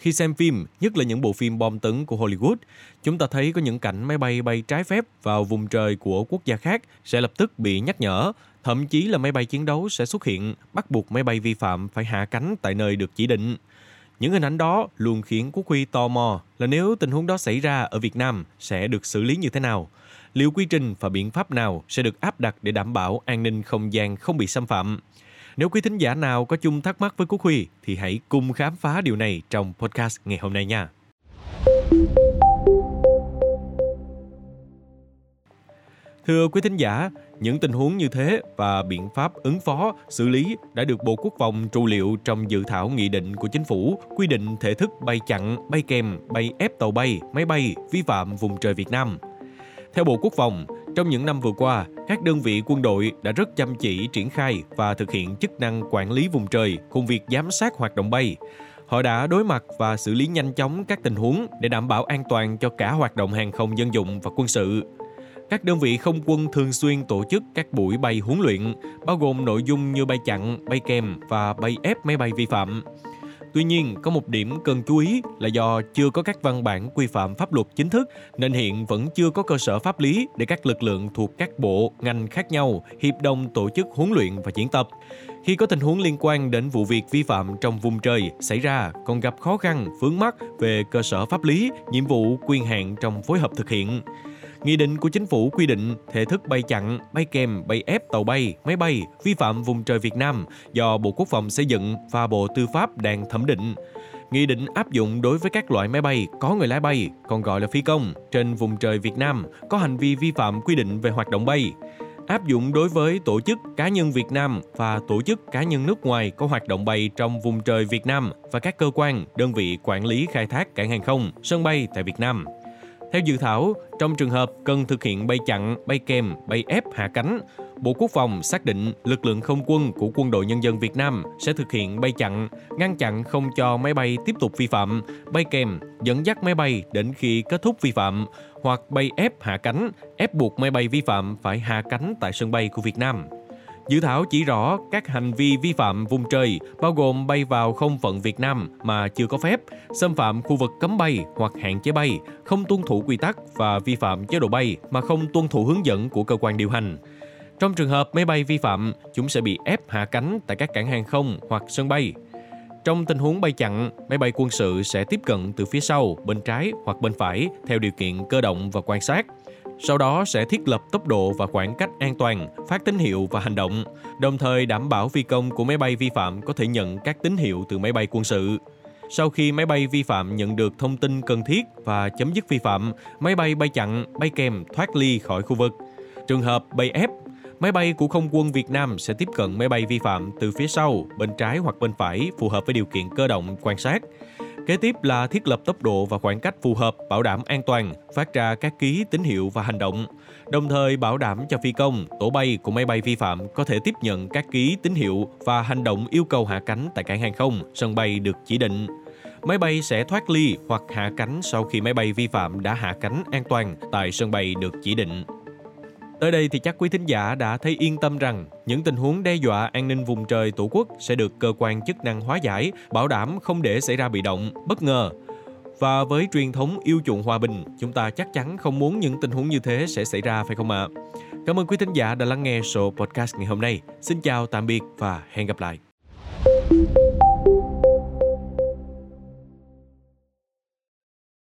Khi xem phim, nhất là những bộ phim bom tấn của Hollywood, chúng ta thấy có những cảnh máy bay bay trái phép vào vùng trời của quốc gia khác sẽ lập tức bị nhắc nhở, thậm chí là máy bay chiến đấu sẽ xuất hiện bắt buộc máy bay vi phạm phải hạ cánh tại nơi được chỉ định. Những hình ảnh đó luôn khiến quốc huy tò mò là nếu tình huống đó xảy ra ở Việt Nam sẽ được xử lý như thế nào. Liệu quy trình và biện pháp nào sẽ được áp đặt để đảm bảo an ninh không gian không bị xâm phạm? Nếu quý thính giả nào có chung thắc mắc với Quốc Huy thì hãy cùng khám phá điều này trong podcast ngày hôm nay nha. Thưa quý thính giả, những tình huống như thế và biện pháp ứng phó, xử lý đã được Bộ Quốc phòng trụ liệu trong dự thảo nghị định của chính phủ quy định thể thức bay chặn, bay kèm, bay ép tàu bay, máy bay vi phạm vùng trời Việt Nam. Theo Bộ Quốc phòng, trong những năm vừa qua, các đơn vị quân đội đã rất chăm chỉ triển khai và thực hiện chức năng quản lý vùng trời cùng việc giám sát hoạt động bay. Họ đã đối mặt và xử lý nhanh chóng các tình huống để đảm bảo an toàn cho cả hoạt động hàng không dân dụng và quân sự. Các đơn vị không quân thường xuyên tổ chức các buổi bay huấn luyện, bao gồm nội dung như bay chặn, bay kèm và bay ép máy bay vi phạm. Tuy nhiên, có một điểm cần chú ý là do chưa có các văn bản quy phạm pháp luật chính thức nên hiện vẫn chưa có cơ sở pháp lý để các lực lượng thuộc các bộ, ngành khác nhau hiệp đồng tổ chức huấn luyện và diễn tập. Khi có tình huống liên quan đến vụ việc vi phạm trong vùng trời xảy ra còn gặp khó khăn, vướng mắc về cơ sở pháp lý, nhiệm vụ, quyền hạn trong phối hợp thực hiện. Nghị định của chính phủ quy định thể thức bay chặn, bay kèm, bay ép tàu bay, máy bay vi phạm vùng trời Việt Nam do Bộ Quốc phòng xây dựng và Bộ Tư pháp đang thẩm định. Nghị định áp dụng đối với các loại máy bay có người lái bay, còn gọi là phi công, trên vùng trời Việt Nam có hành vi vi phạm quy định về hoạt động bay. Áp dụng đối với tổ chức cá nhân Việt Nam và tổ chức cá nhân nước ngoài có hoạt động bay trong vùng trời Việt Nam và các cơ quan, đơn vị quản lý khai thác cảng hàng không, sân bay tại Việt Nam. Theo dự thảo, trong trường hợp cần thực hiện bay chặn, bay kèm, bay ép hạ cánh, Bộ Quốc phòng xác định lực lượng không quân của Quân đội Nhân dân Việt Nam sẽ thực hiện bay chặn, ngăn chặn không cho máy bay tiếp tục vi phạm, bay kèm, dẫn dắt máy bay đến khi kết thúc vi phạm, hoặc bay ép hạ cánh, ép buộc máy bay vi phạm phải hạ cánh tại sân bay của Việt Nam. Dự thảo chỉ rõ các hành vi vi phạm vùng trời bao gồm bay vào không phận Việt Nam mà chưa có phép, xâm phạm khu vực cấm bay hoặc hạn chế bay, không tuân thủ quy tắc và vi phạm chế độ bay mà không tuân thủ hướng dẫn của cơ quan điều hành. Trong trường hợp máy bay vi phạm, chúng sẽ bị ép hạ cánh tại các cảng hàng không hoặc sân bay. Trong tình huống bay chặn, máy bay quân sự sẽ tiếp cận từ phía sau, bên trái hoặc bên phải theo điều kiện cơ động và quan sát – sau đó sẽ thiết lập tốc độ và khoảng cách an toàn, phát tín hiệu và hành động, đồng thời đảm bảo phi công của máy bay vi phạm có thể nhận các tín hiệu từ máy bay quân sự. Sau khi máy bay vi phạm nhận được thông tin cần thiết và chấm dứt vi phạm, máy bay bay chặn, bay kèm thoát ly khỏi khu vực. Trường hợp bay ép, máy bay của không quân Việt Nam sẽ tiếp cận máy bay vi phạm từ phía sau, bên trái hoặc bên phải phù hợp với điều kiện cơ động quan sát. Kế tiếp là thiết lập tốc độ và khoảng cách phù hợp, bảo đảm an toàn, phát ra các ký tín hiệu và hành động, đồng thời bảo đảm cho phi công, tổ bay của máy bay vi phạm có thể tiếp nhận các ký tín hiệu và hành động yêu cầu hạ cánh tại cảng hàng không, sân bay được chỉ định. Máy bay sẽ thoát ly hoặc hạ cánh sau khi máy bay vi phạm đã hạ cánh an toàn tại sân bay được chỉ định. Tới đây thì chắc quý thính giả đã thấy yên tâm rằng những tình huống đe dọa an ninh vùng trời Tổ quốc sẽ được cơ quan chức năng hóa giải, bảo đảm không để xảy ra bị động, bất ngờ. Và với truyền thống yêu chuộng hòa bình, chúng ta chắc chắn không muốn những tình huống như thế sẽ xảy ra phải không ạ? Cảm ơn quý thính giả đã lắng nghe số podcast ngày hôm nay. Xin chào, tạm biệt và hẹn gặp lại.